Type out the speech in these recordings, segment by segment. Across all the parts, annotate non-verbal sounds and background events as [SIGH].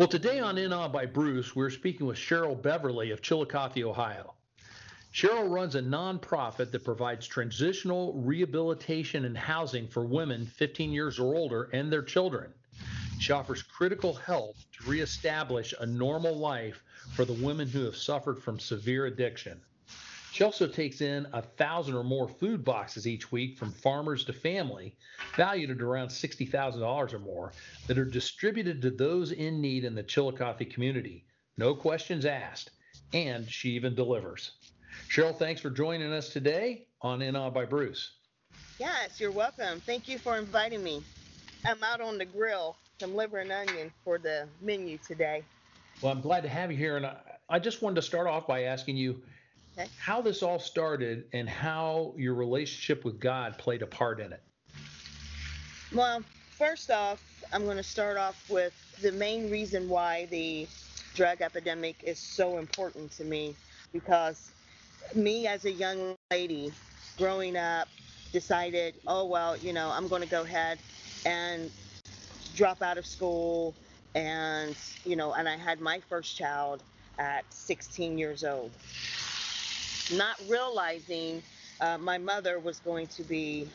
Well, today on In Awe by Bruce, we're speaking with Cheryl Beverly of Chillicothe, Ohio. Cheryl runs a nonprofit that provides transitional rehabilitation and housing for women 15 years or older and their children. She offers critical help to reestablish a normal life for the women who have suffered from severe addiction. She also takes in a thousand or more food boxes each week from farmers to family, valued at around $60,000 or more, that are distributed to those in need in the Chillicothe community. No questions asked. And she even delivers. Cheryl, thanks for joining us today on In Awe by Bruce. Yes, you're welcome. Thank you for inviting me. I'm out on the grill, some liver and onion for the menu today. Well, I'm glad to have you here. And I, I just wanted to start off by asking you okay. how this all started and how your relationship with God played a part in it. Well, first off, I'm going to start off with the main reason why the drug epidemic is so important to me because me as a young lady growing up decided, oh, well, you know, I'm going to go ahead and drop out of school. And, you know, and I had my first child at 16 years old. Not realizing uh, my mother was going to be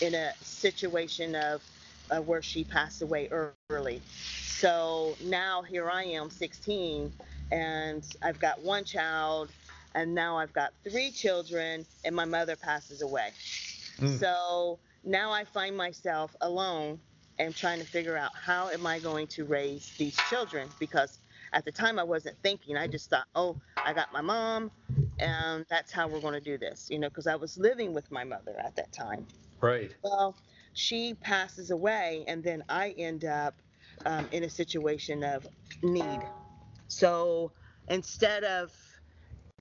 in a situation of uh, where she passed away early. So now here I am, 16, and I've got one child and now I've got three children, and my mother passes away. Mm. So now I find myself alone and trying to figure out how am I going to raise these children because at the time I wasn't thinking. I just thought, oh, I got my mom, and that's how we're going to do this, you know, because I was living with my mother at that time. Right. Well, she passes away, and then I end up um, in a situation of need. So instead of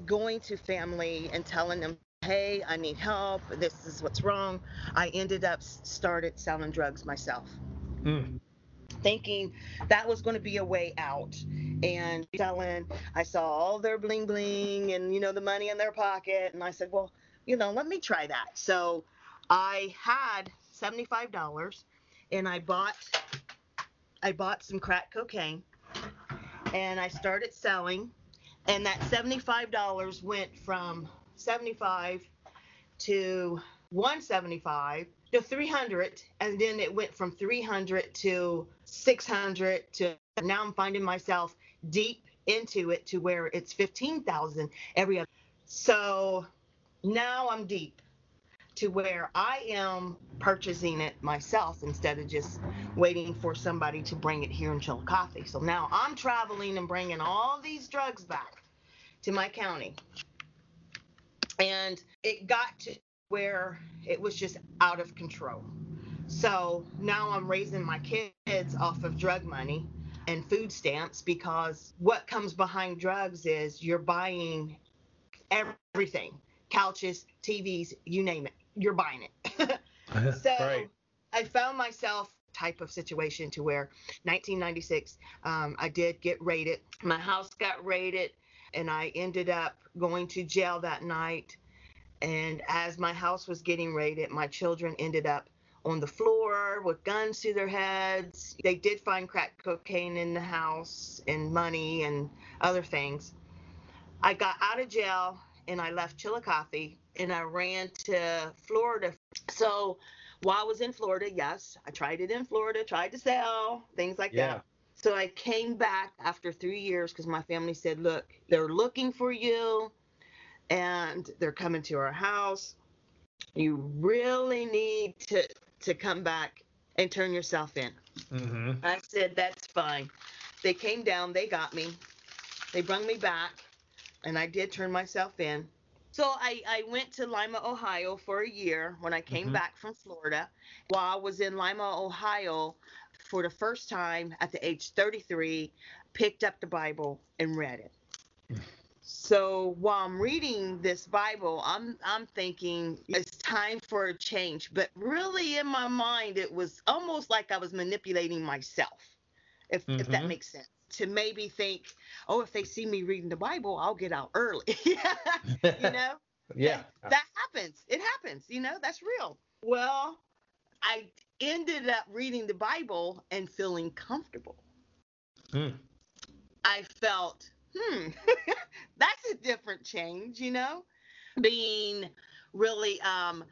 going to family and telling them, hey, I need help. This is what's wrong. I ended up started selling drugs myself. Mm. Thinking that was going to be a way out, and selling. I saw all their bling bling and you know the money in their pocket, and I said, well, you know, let me try that. So I had seventy-five dollars, and I bought I bought some crack cocaine, and I started selling and that $75 went from 75 to 175 to 300 and then it went from 300 to 600 to now I'm finding myself deep into it to where it's 15,000 every other. So now I'm deep to where I am purchasing it myself instead of just waiting for somebody to bring it here in Chillicothe. So now I'm traveling and bringing all these drugs back to my county. And it got to where it was just out of control. So now I'm raising my kids off of drug money and food stamps because what comes behind drugs is you're buying everything couches, TVs, you name it you're buying it. [LAUGHS] so right. I found myself type of situation to where 1996 um, I did get raided. My house got raided and I ended up going to jail that night. And as my house was getting raided, my children ended up on the floor with guns to their heads. They did find crack cocaine in the house and money and other things. I got out of jail and I left Chillicothe and I ran to Florida. So while I was in Florida, yes, I tried it in Florida, tried to sell, things like yeah. that. So I came back after three years because my family said, look, they're looking for you and they're coming to our house. You really need to, to come back and turn yourself in. Mm-hmm. I said, that's fine. They came down, they got me, they brung me back, and I did turn myself in. So I, I went to Lima, Ohio for a year when I came mm-hmm. back from Florida. While I was in Lima, Ohio, for the first time at the age 33, picked up the Bible and read it. [LAUGHS] So while I'm reading this Bible, I'm I'm thinking it's time for a change. But really in my mind it was almost like I was manipulating myself. If mm-hmm. if that mm-hmm. makes sense. To maybe think, oh, if they see me reading the Bible, I'll get out early. [LAUGHS] you know? [LAUGHS] yeah. That, that happens. It happens, you know, that's real. Well, I ended up reading the Bible and feeling comfortable. Mm. I felt, hmm, [LAUGHS] that's a different change, you know? Being really um,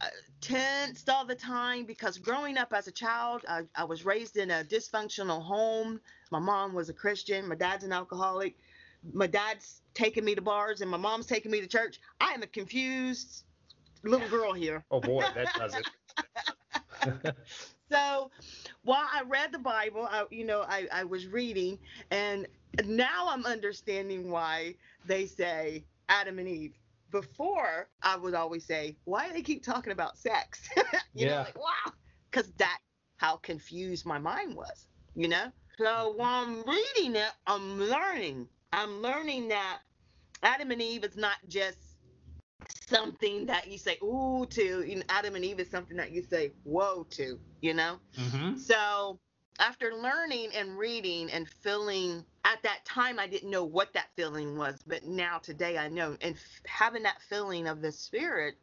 uh, tensed all the time because growing up as a child, I, I was raised in a dysfunctional home. My mom was a Christian, my dad's an alcoholic. My dad's taking me to bars and my mom's taking me to church. I am a confused little [LAUGHS] girl here. Oh boy, that does it. [LAUGHS] so while I read the Bible, I, you know, I, I was reading, and now I'm understanding why they say Adam and Eve. Before, I would always say, why do they keep talking about sex? [LAUGHS] you yeah. know, like, wow. Because that how confused my mind was, you know? So while I'm reading it, I'm learning. I'm learning that Adam and Eve is not just something that you say ooh to. You know, Adam and Eve is something that you say whoa to. You know. Mm-hmm. So after learning and reading and feeling at that time i didn't know what that feeling was but now today i know and f- having that feeling of the spirit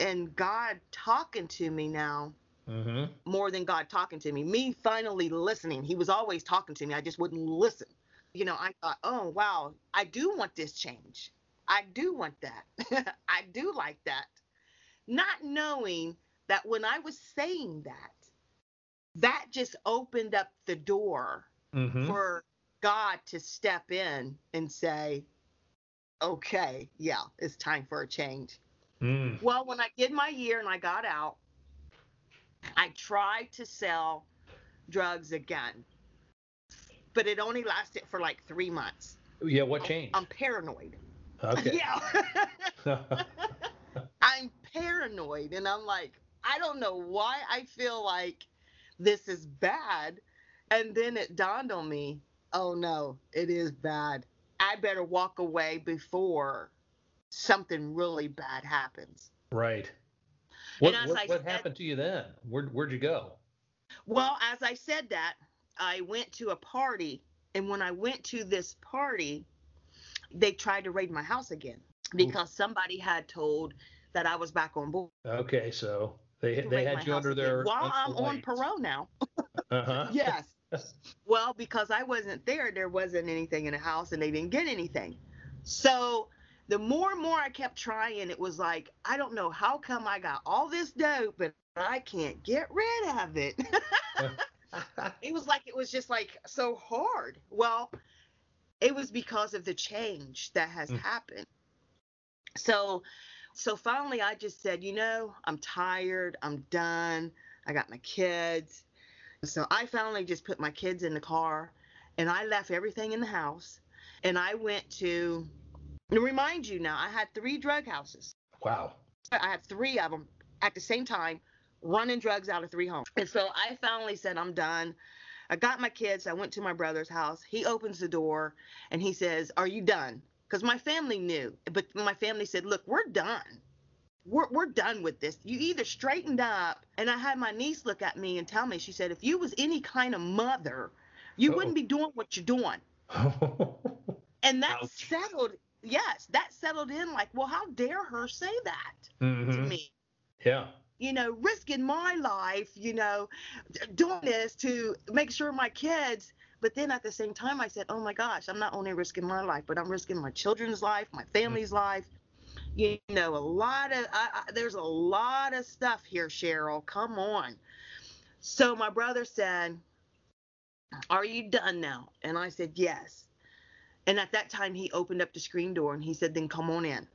and god talking to me now mm-hmm. more than god talking to me me finally listening he was always talking to me i just wouldn't listen you know i thought oh wow i do want this change I do want that. [LAUGHS] I do like that. Not knowing that when I was saying that, that just opened up the door mm-hmm. for God to step in and say, okay, yeah, it's time for a change. Mm. Well, when I did my year and I got out, I tried to sell drugs again, but it only lasted for like three months. Yeah, what changed? I'm paranoid. Okay. [LAUGHS] Yeah. [LAUGHS] I'm paranoid and I'm like, I don't know why I feel like this is bad. And then it dawned on me, oh no, it is bad. I better walk away before something really bad happens. Right. What, what, what happened to you then? Where, where'd you go? Well, as I said that, I went to a party. And when I went to this party, they tried to raid my house again because somebody had told that I was back on board. Okay, so they they had you under their while I'm on parole now. uh-huh. [LAUGHS] yes. well, because I wasn't there, there wasn't anything in the house, and they didn't get anything. So the more and more I kept trying, it was like I don't know how come I got all this dope, but I can't get rid of it. [LAUGHS] [LAUGHS] it was like it was just like so hard. Well, it was because of the change that has mm. happened. So so finally I just said, you know, I'm tired, I'm done. I got my kids. So I finally just put my kids in the car and I left everything in the house and I went to to remind you now, I had three drug houses. Wow. I had three of them at the same time running drugs out of three homes. And so I finally said, I'm done. I got my kids. I went to my brother's house. He opens the door and he says, Are you done? Because my family knew, but my family said, Look, we're done. We're, we're done with this. You either straightened up. And I had my niece look at me and tell me, She said, If you was any kind of mother, you oh wouldn't be doing what you're doing. [LAUGHS] and that Ouch. settled, yes, that settled in like, Well, how dare her say that mm-hmm. to me? Yeah you know, risking my life, you know, doing this to make sure my kids. But then at the same time, I said, oh my gosh, I'm not only risking my life, but I'm risking my children's life, my family's mm-hmm. life. You know, a lot of, I, I, there's a lot of stuff here, Cheryl. Come on. So my brother said, Are you done now? And I said, Yes. And at that time, he opened up the screen door and he said, Then come on in.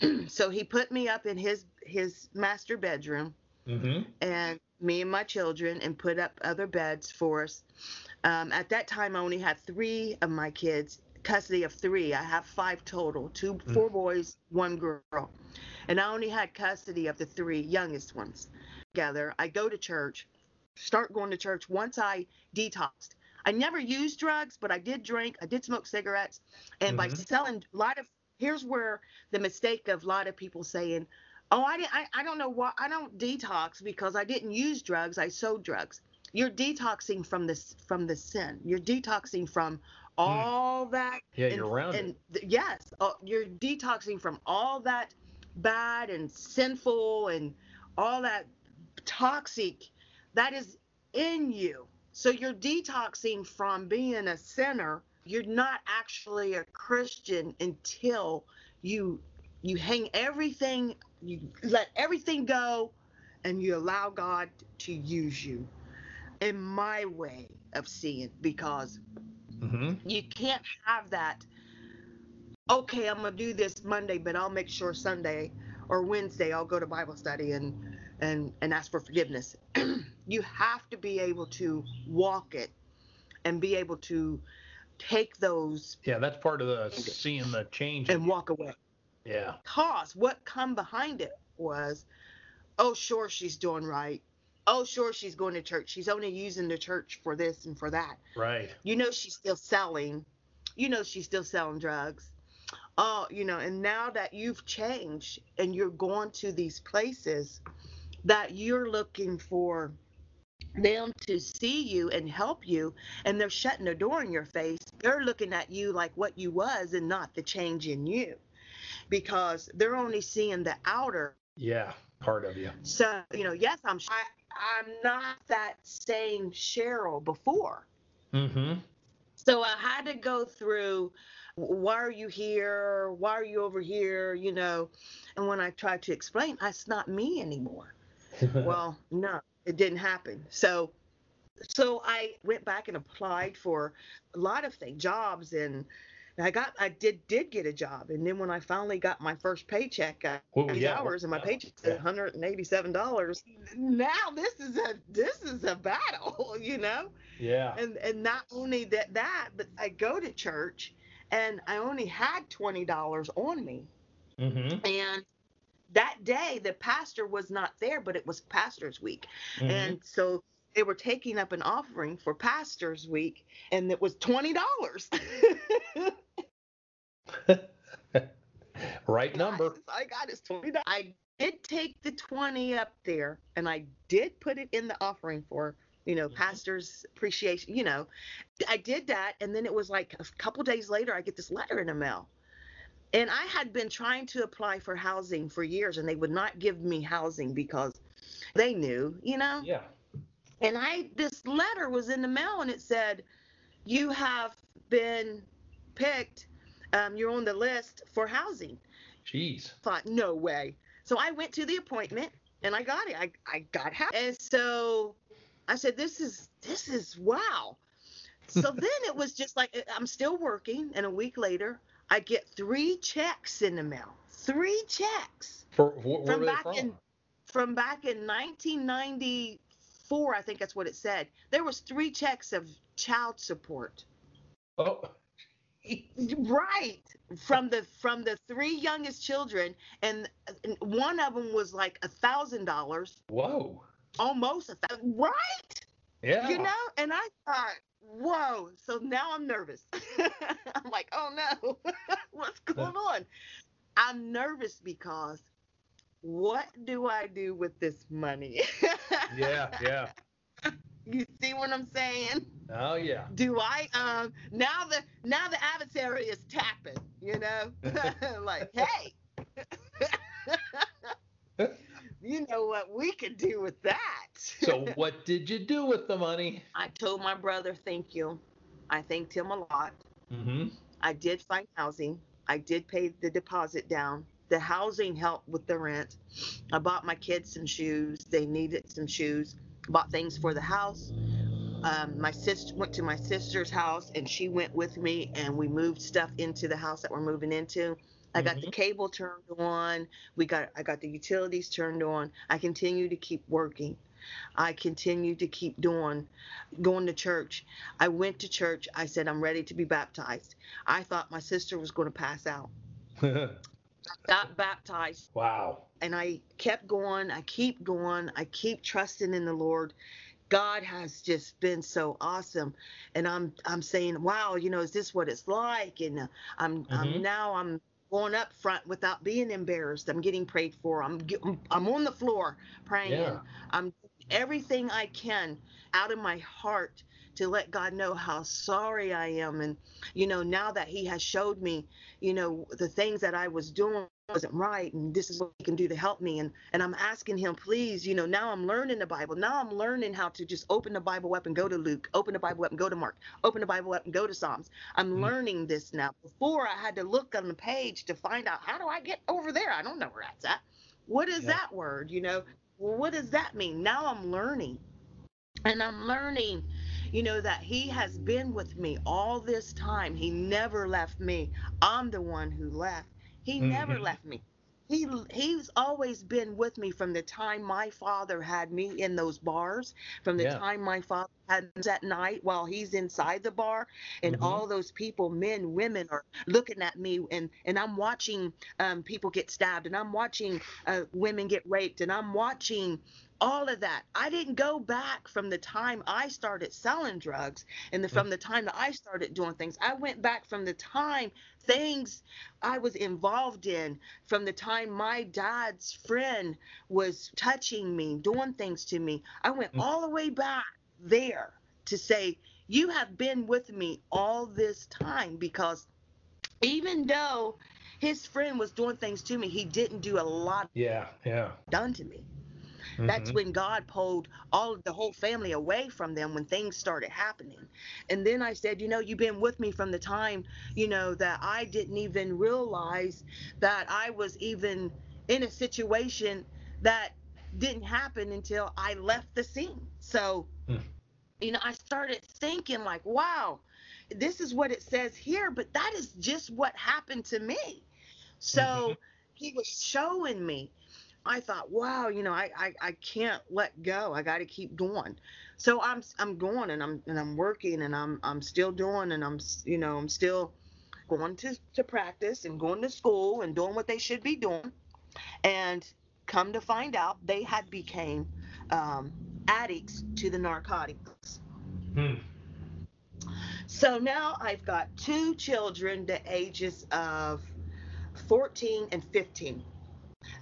[CLEARS THROAT] so he put me up in his his master bedroom mm-hmm. and me and my children and put up other beds for us um, at that time i only had three of my kids custody of three i have five total 2 mm-hmm. four boys one girl and i only had custody of the three youngest ones together i go to church start going to church once I detoxed. I never used drugs, but I did drink. I did smoke cigarettes, and by Mhm. selling a lot of here's where the mistake of a lot of people saying, "Oh, I didn't. I, I don't know why. I don't detox because I didn't use drugs. I sold drugs." You're detoxing from this from the sin. You're detoxing from all that Yeah, and, you're around and it. yes, uh, you're detoxing from all that bad and sinful and all that toxic that is in you. So you're detoxing from being a sinner. You're not actually a Christian until you you hang everything, you let everything go, and you allow God to use you. In my way of seeing, because hmm you can't have that okay i'm gonna do this monday but i'll make sure sunday or wednesday i'll go to bible study and and and ask for forgiveness [CLEARS THROAT] you have to be able to walk it and be able to take those Yeah, that's part of the seeing the change. and walk away. Yeah. cause what come behind it was oh sure she's doing right. Oh sure she's going to church. She's only using the church for this and for that. Right. you know she's still selling. You know she's still selling drugs. Oh you know and now that you've changed and you're going to these places that you're looking for them to see you and help you and they're shutting the door in your face they're looking at you like what you was and not the change in you because they're only seeing the outer Yeah. Part of you. so you know yes i'm I, i'm not that same cheryl before mm-hmm so I had to go through why are you here? Why are you over here? You know, and when I tried to explain, that's not me anymore. [LAUGHS] well, no, it didn't happen. So so I went back and applied for a lot of things, jobs and I got I did did get a job and then when I finally got my first paycheck uh, Oh, these yeah. hours and my paycheck Yeah. $187 now this is a this is a battle [LAUGHS] you know Yeah. and and not only that that but i go to church and i only had $20 on me mm-hmm. and that day the pastor was not there but it was pastors week Mm-hmm. and so they were taking up an offering for pastors week and it was $20 [LAUGHS] right number. [LAUGHS] I got is twenty. I did take the twenty up there, and I did put it in the offering for you know Mhm. pastors appreciation. You know, I did that, and then it was like a couple days later, I get this letter in the mail, and I had been trying to apply for housing for years, and they would not give me housing because they knew, you know. Yeah. And I this letter was in the mail and it said, You have been picked, um, you're on the list for housing. Jeez. Thought, no way. So I went to the appointment and I got it. I, I got housing. And so I said, This is this is wow. So then it was just like I'm still working, and a week later I get three checks in the mail. Three checks For wh- From back from? in- from back in 1994 i think that's what it said there was three checks of child support oh. [LAUGHS] right from the from the three youngest children and, and one of them was like a thousand dollars Whoa. almost a thousand right Yeah. you know and i thought whoa so now i'm nervous. [LAUGHS] I'm like oh no [LAUGHS] what's going on? I'm nervous because what do i do with this money? [LAUGHS] Yeah. Yeah. you see what i'm saying? Oh yeah. do i um now the now the adversary is tapping you know? Like hey. You know what we could do with that So [LAUGHS] what did you do with the money? i told my brother thank you i thanked him a lot Mm-hmm. I did find housing. I did pay the deposit down. The housing helped with the rent. I bought my kids some shoes. They needed some shoes. Bought things for the house. Um, my sister went to my sister's house and she went with me and we moved stuff into the house that we're moving into. I got the Mhm. cable turned on. We got I got the utilities turned on. I continue to keep working. I continue to keep doing going to church. I went to church. I said I'm ready to be baptized. I thought my sister was going to pass out. [LAUGHS] Got baptized wow. and I kept going. I keep going. I keep trusting in the Lord. God has just been so awesome, and I'm I'm saying, wow, you know, is this what it's like? And uh, I'm mm-hmm. I'm now I'm going up front without being embarrassed. I'm getting prayed for. I'm I'm on the floor praying. Yeah. I'm everything I can out of my heart to let God know how sorry I am. And, you know, now that He has showed me, you know, the things that I was doing wasn't right and this is what he can do to help me. And and I'm asking him please you know now I'm learning the Bible. Now I'm learning how to just open the Bible up and go to Luke open the Bible up and go to Mark open the Bible up and go to Psalms. I'm mm-hmm. learning this now. Before I had to look on the page to find out how do I get over there? I don't know where that's at. What is yeah. that word you know what does that mean now I'm learning and I'm learning you know that he has been with me all this time he never left me I'm the one who left he mm-hmm. never left me. He he's always been with me from the time my father had me in those bars, from the yeah. time my father at night while he's inside the bar, and mm-hmm. all those people, men, women, are looking at me, and and I'm watching um, people get stabbed, and I'm watching uh, women get raped, and I'm watching all of that. I didn't go back from the time I started selling drugs and the, from the time that I started doing things. I went back from the time things I was involved in, from the time my dad's friend was touching me, doing things to me. I went mm. all the way back there to say, You have been with me all this time because even though his friend was doing things to me, he didn't do a lot. Yeah, yeah. Done to me. Mm-hmm. That's when God pulled all the whole family away from them when things started happening. And then I said, you know, you've been with me from the time, you know, that I didn't even realize that I was even in a situation that didn't happen until I left the scene. So, mm. you know, I started thinking like, wow, this is what it says here, but that is just what happened to me. So mm-hmm. he was showing me I thought, wow, you know, I, I, I can't let go. I got to keep going. So I'm I'm going and I'm and I'm working and I'm I'm still doing and I'm you know I'm still going to to practice and going to school and doing what they should be doing. And come to find out, they had became um, addicts to the narcotics. Hmm. So now I've got two children, the ages of 14 and 15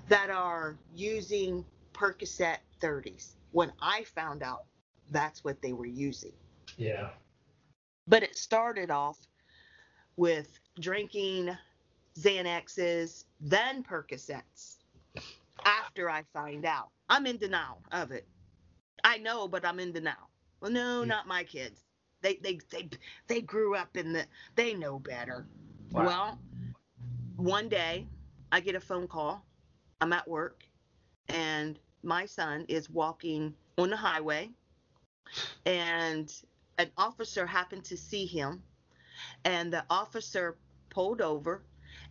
that are using Percocet 30s when I found out that's what they were using. Yeah. But it started off with drinking Xanaxes, then Percocets. After I find out, I'm in denial of it. I know, but I'm in denial. Well, no, yeah. not my kids. They they they they grew up in the they know better. Wow. Well, one day I get a phone call I'm at work and my son is walking on the highway and an officer happened to see him and the officer pulled over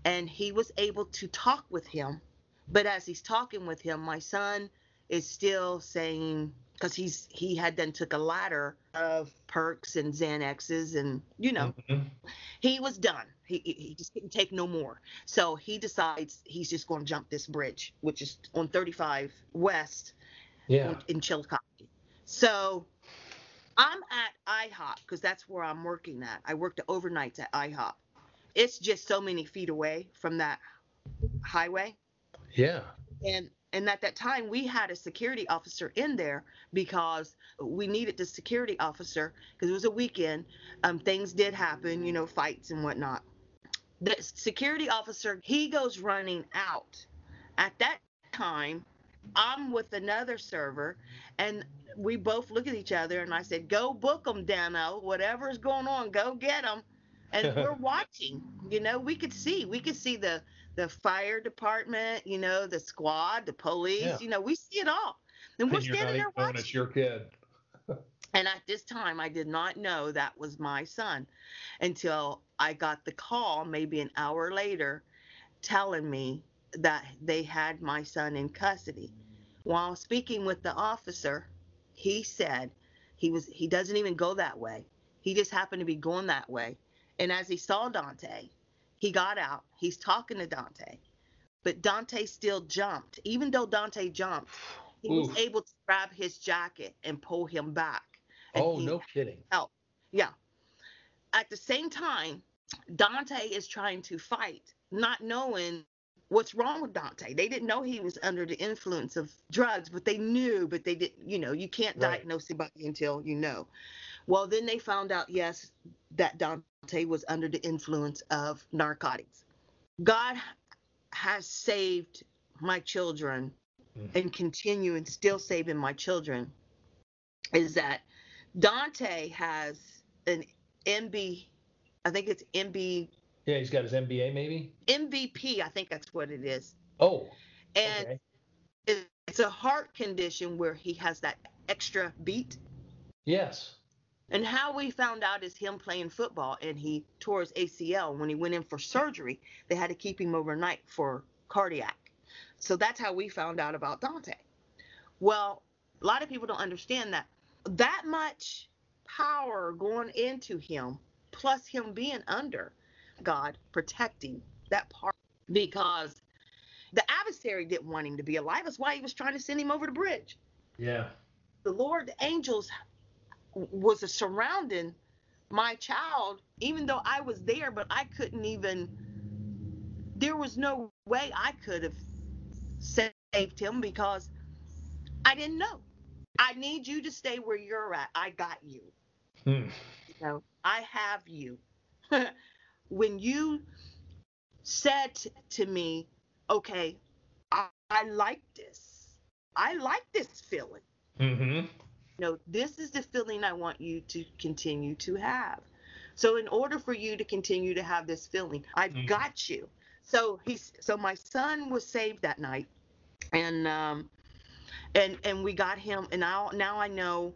and he was able to talk with him but as he's talking with him my son is still saying because he's he had then took a ladder of perks and xanaxes and you know mm-hmm. he was done. He, he just couldn't take no more. So he decides he's just going to jump this bridge which is on 35 west yeah. in chillicothe. So i'm at ihop because that's where i'm working at. I work the overnights at ihop. It's just so many feet away from that highway. Yeah. And and at that time, we had a security officer in there because we needed the security officer because it was a weekend. Um, things did happen, you know, fights and whatnot. The security officer, he goes running out. At that time, I'm with another server, and we both look at each other, and I said, "Go book them, Danno. Whatever's going on, go get them." And we're [LAUGHS] watching. You know, we could see, we could see the the fire department, you know, the squad, the police, yeah. you know, we see it all. And we're standing there watching. It's your kid. and at this time, I did not know that was my son until I got the call, maybe an hour later, telling me that they had my son in custody. While speaking with the officer, he said he was he doesn't even go that way. He just happened to be going that way. And as he saw Dante, he got out. He's talking to Dante. But Dante still jumped. Even though Dante jumped, he Oof. was able to grab his jacket and pull him back. Oh, no kidding. Help. Yeah. At the same time, Dante is trying to fight, not knowing what's wrong with Dante. They didn't know he was under the influence of drugs, but they knew, but they didn't, you know, you can't right. diagnose somebody until you know. Well, then they found out, yes, that Dante was under the influence of narcotics. God has saved my children mm. and continue and still saving my children is that Dante has an MB, I think it's MB. Yeah, he's got his MBA maybe. MVP, I think that's what it is. Oh. And okay. it's a heart condition where he has that extra beat. Yes. And how we found out is him playing football and he tore his ACL. When he went in for surgery, they had to keep him overnight for cardiac. So that's how we found out about Dante. Well, a lot of people don't understand that that much power going into him, plus him being under God, protecting that part, because the adversary didn't want him to be alive. That's why he was trying to send him over the bridge. Yeah. The Lord, the angels was a surrounding my child, even though I was there, but I couldn't even. There was no way I could have saved him because I didn't know. I need you to stay where you're at. I got you. Hmm. You know, I have you. [LAUGHS] when you said to me, okay, I, I like this. I like this feeling. Mm-hmm. Know, this is the feeling I want you to continue to have. So in order for you to continue to have this feeling, I've mm-hmm. got you. So he's so my son was saved that night, and um, and and we got him, and now now I know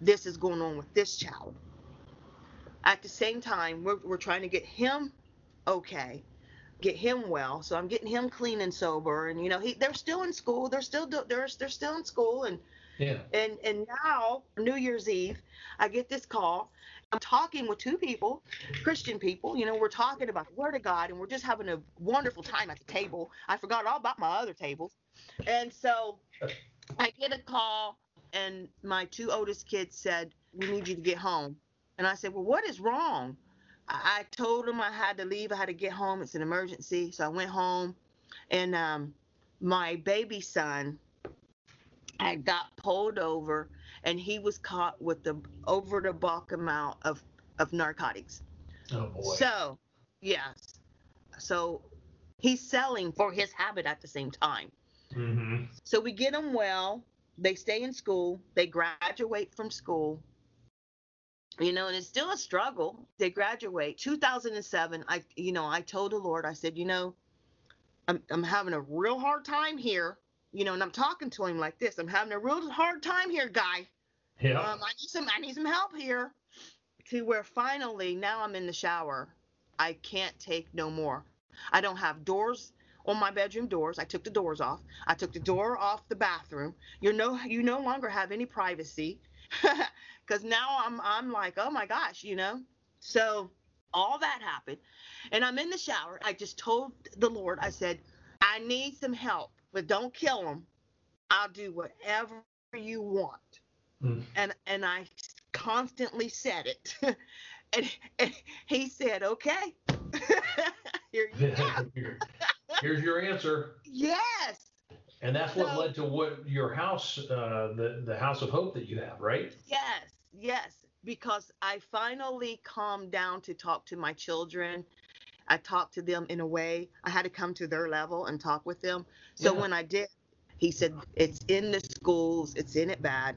this is going on with this child. At the same time, we're we're trying to get him okay, get him well. So I'm getting him clean and sober, and you know he they're still in school. They're still they're they're still in school, and yeah. And and now New Year's Eve, I get this call. I'm talking with two people, Christian people. You know, we're talking about the Word of God, and we're just having a wonderful time at the table. I forgot all about my other tables, and so I get a call, and my two oldest kids said, "We need you to get home." And I said, "Well, what is wrong?" I, told them I had to leave. I had to get home. It's an emergency, so I went home, and um, my baby son had got pulled over and he was caught with the over the bulk amount of of narcotics. Oh boy. So, yes. So he's selling for his habit at the same time. Mm-hmm. So we get them well. They stay in school. They graduate from school. You know, and it's still a struggle. They graduate. 2007. I, you know, I told the Lord. I said, you know, I'm I'm having a real hard time here you know, and I'm talking to him like this. I'm having a real hard time here, guy. Yeah. Um, I need some I need some help here. To where finally now I'm in the shower. I can't take no more. I don't have doors on my bedroom doors. I took the doors off. I took the door off the bathroom. You no you no longer have any privacy. [LAUGHS] Cause now I'm I'm like, oh my gosh, you know? So all that happened. And I'm in the shower. I just told the Lord, I said, I need some help but don't kill them. I'll do whatever you want. Mm. And and I constantly said it. [LAUGHS] and, and, he said, okay. [LAUGHS] Here you go. [LAUGHS] Here's your answer. Yes. And that's what so, led to what your house, uh, the the house of hope that you have, right? Yes, yes. Because I finally calmed down to talk to my children I talked to them in a way I had to come to their level and talk with them. So yeah. when I did, he said it's in the schools, it's in it bad.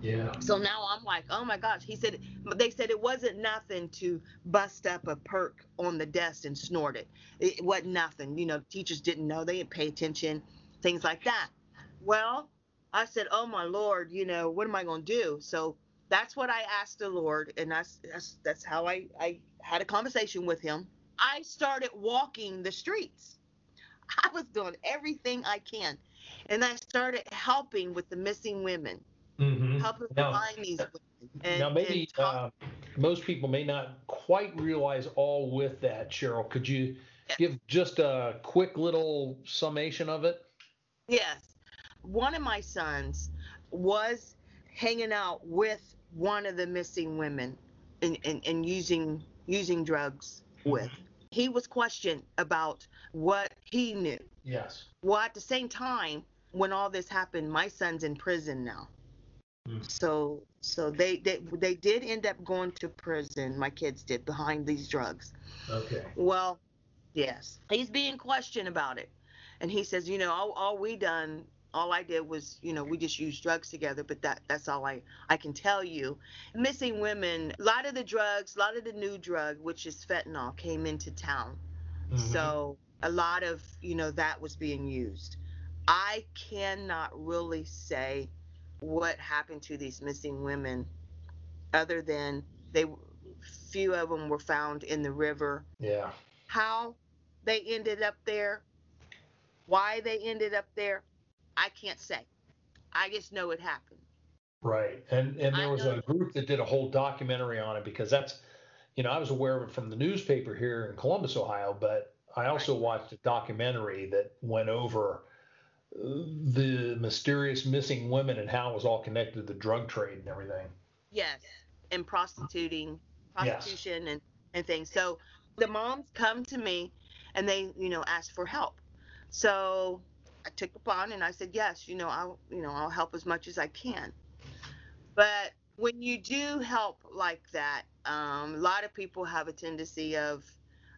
Yeah. So now I'm like, oh my gosh. He said, they said it wasn't nothing to bust up a perk on the desk and snort it. It wasn't nothing. You know, teachers didn't know, they didn't pay attention, things like that. Well, I said, oh my Lord, you know, what am I going to do? So that's what I asked the Lord, and that's that's that's how I I had a conversation with him. I started walking the streets. I was doing everything I can. And I started helping with the missing women, mm-hmm. helping now, find these women. And, now, maybe uh, most people may not quite realize all with that, Cheryl. Could you give just a quick little summation of it? Yes. one of my sons was hanging out with one of the missing women and, and, and using using drugs with. He was questioned about what he knew. Yes. Well, at the same time, when all this happened, my son's in prison now. Mm. So so they, they they did end up going to prison. My kids did behind these drugs. Okay. Well, yes, he's being questioned about it, and he says, you know, all, all we done, all I did was, you know, we just used drugs together, but that that's all I I can tell you. Missing women, a lot of the drugs, a lot of the new drug, which is fentanyl, came into town. Mhm. So a lot of you know that was being used. I cannot really say what happened to these missing women, other than they few of them were found in the river. Yeah. How they ended up there, why they ended up there, I can't say. I just know it happened. Right. And and there I was a group that did a whole documentary on it because that's you know, I was aware of it from the newspaper here in Columbus, Ohio, but I also watched a documentary that went over the mysterious missing women and how it was all connected to the drug trade and everything. Yes, and prostituting, Yes. prostitution and and things. So the moms come to me and they, you know, ask for help. So I took upon and I said, yes, you know, I'll, you know, I'll help as much as I can. But when you do help like that, um, a lot of people have a tendency of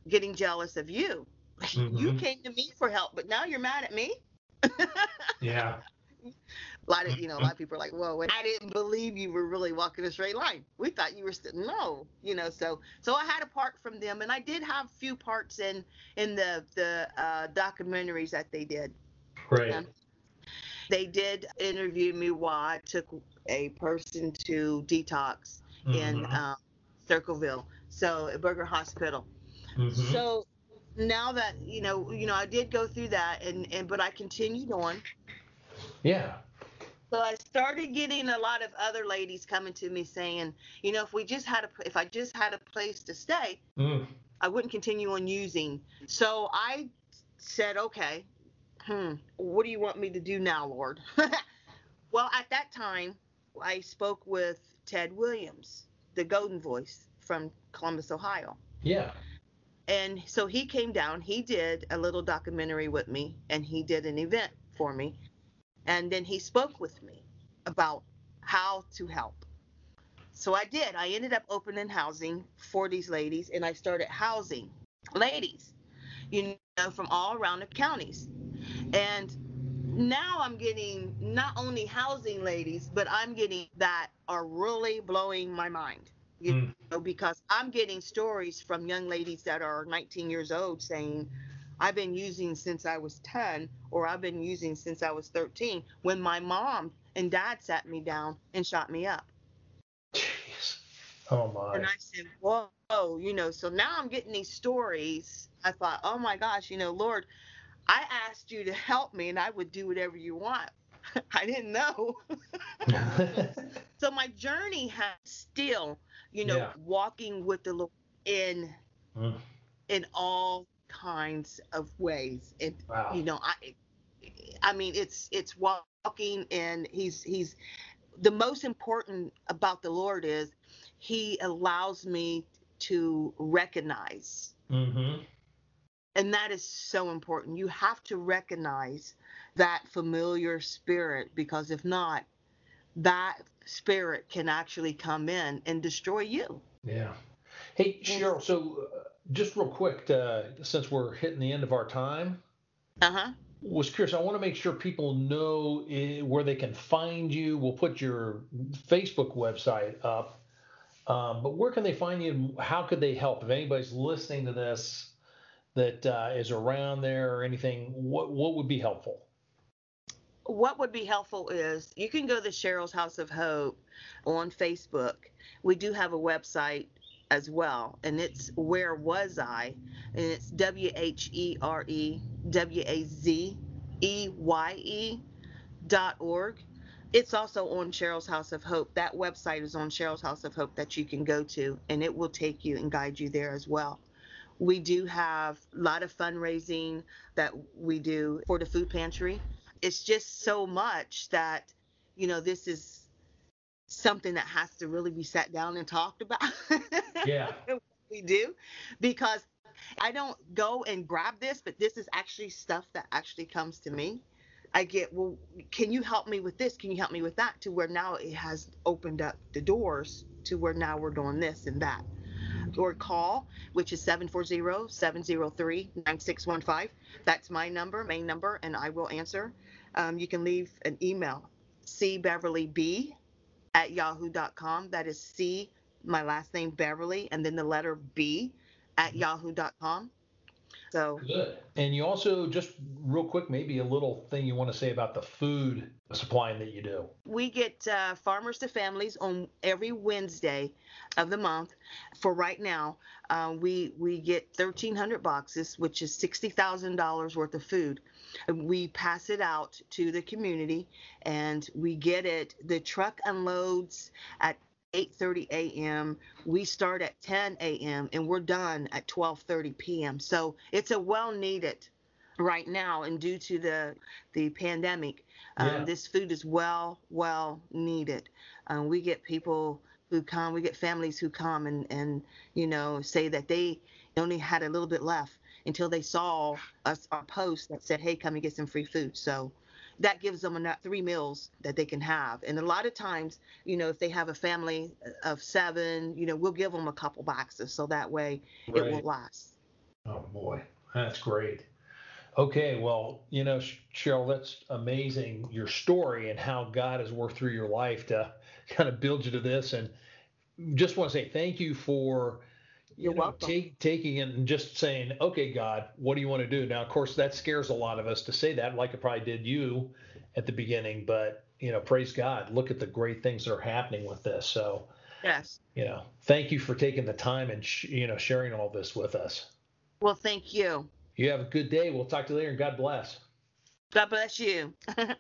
getting jealous of you. [LAUGHS] You Mhm. came to me for help, but now you're mad at me. Yeah. [LAUGHS] A lot of you know, a lot of people are like, "Whoa, I didn't believe you were really walking a straight line. We thought you were st- no, you know." So, so I had a part from them, and I did have few parts in in the the uh, documentaries that they did. Right. Yeah. They did interview me while I took a person to detox in Mhm. um, Circleville, so at Berger Hospital. Mhm. So now that you know, you know, I did go through that, and and but I continued on. yeah. So I started getting a lot of other ladies coming to me saying, you know, if we just had a, if I just had a place to stay, Mm. I wouldn't continue on using. So I said, okay, hmm, what do you want me to do now, Lord? [LAUGHS] well, at that time, I spoke with Ted Williams, the Golden Voice from Columbus, Ohio. Yeah. And so he came down, he did a little documentary with me, and he did an event for me. And then he spoke with me about how to help. So I did. I ended up opening housing for these ladies, and I started housing ladies, you know, from all around the counties. And now I'm getting not only housing ladies, but I'm getting that are really blowing my mind you Mm. know, because I'm getting stories from young ladies that are 19 years old saying, I've been using since I was 10, or I've been using since I was 13, when my mom and dad sat me down and shot me up. Jeez. Oh my. And I said, Whoa, you know, so now I'm getting these stories. I thought, oh my gosh, you know, Lord, I asked you to help me and I would do whatever you want. [LAUGHS] I didn't know. [LAUGHS] So my journey has still, you know, Yeah. walking with the Lord in Mm. in all kinds of ways. And wow. you know, I I mean it's it's walking and he's he's the most important about the Lord is he allows me to recognize Mm-hmm. And that is so important. You have to recognize that familiar spirit because if not, that spirit can actually come in and destroy you. Yeah. Hey, Cheryl, so uh, just real quick, uh, since we're hitting the end of our time, Uh huh. was curious. I want to make sure people know eh, where they can find you. We'll put your Facebook website up. Um, but where can they find you? How could they help? If anybody's listening to this that uh, is around there or anything, what what would be helpful? What would be helpful is you can go to Cheryl's House of Hope on Facebook. We do have a website as well, and it's Where Was I? And it's W H E R E W A Z E Y E dot org. It's also on Cheryl's House of Hope. That website is on Cheryl's House of Hope that you can go to, and it will take you and guide you there as well. We do have a lot of fundraising that we do for the food pantry it's just so much that, you know, this is something that has to really be sat down and talked about. Yeah. [LAUGHS] we do because I don't go and grab this, but this is actually stuff that actually comes to me. I get, well, can you help me with this? Can you help me with that? To where now it has opened up the doors to where now we're doing this and that. Or call, which is 740 703 9615. That's my number, main number, and I will answer. Um, you can leave an email, cbeverlyb at yahoo.com. That is C, my last name, Beverly, and then the letter B at yahoo.com. So Good. And you also just real quick, maybe a little thing you want to say about the food supplying that you do. we get uh, farmers to families on every Wednesday of the month. For right now, uh, we we get 1,300 boxes, which is sixty thousand dollars worth of food. We pass it out to the community, and we get it. The truck unloads at 8:30 a.m. We start at 10 a.m. and we're done at 12:30 p.m. So it's a well needed right now, and due to the the pandemic, um, this food is well well needed. Um, we get people who come, we get families who come and and you know say that they only had a little bit left until they saw us our post that said, "Hey, come and get some free food." So that gives them enough three meals that they can have. And a lot of times, you know, if they have a family of seven, you know, we'll give them a couple boxes so that way it will last. Oh boy, that's great. Okay, well, you know, Cheryl, that's amazing your story and how God has worked through your life to [LAUGHS] kind of build you to this. And just want to say thank you for you You're know, welcome. take, taking it and just saying, okay, God, what do you want to do? Now, of course, that scares a lot of us to say that, like it probably did you at the beginning. But you know, praise God, look at the great things that are happening with this. So, Yes. you know, thank you for taking the time and sh- you know sharing all this with us. Well, thank you. You have a good day. We'll talk to you later and God bless. God bless you. [LAUGHS]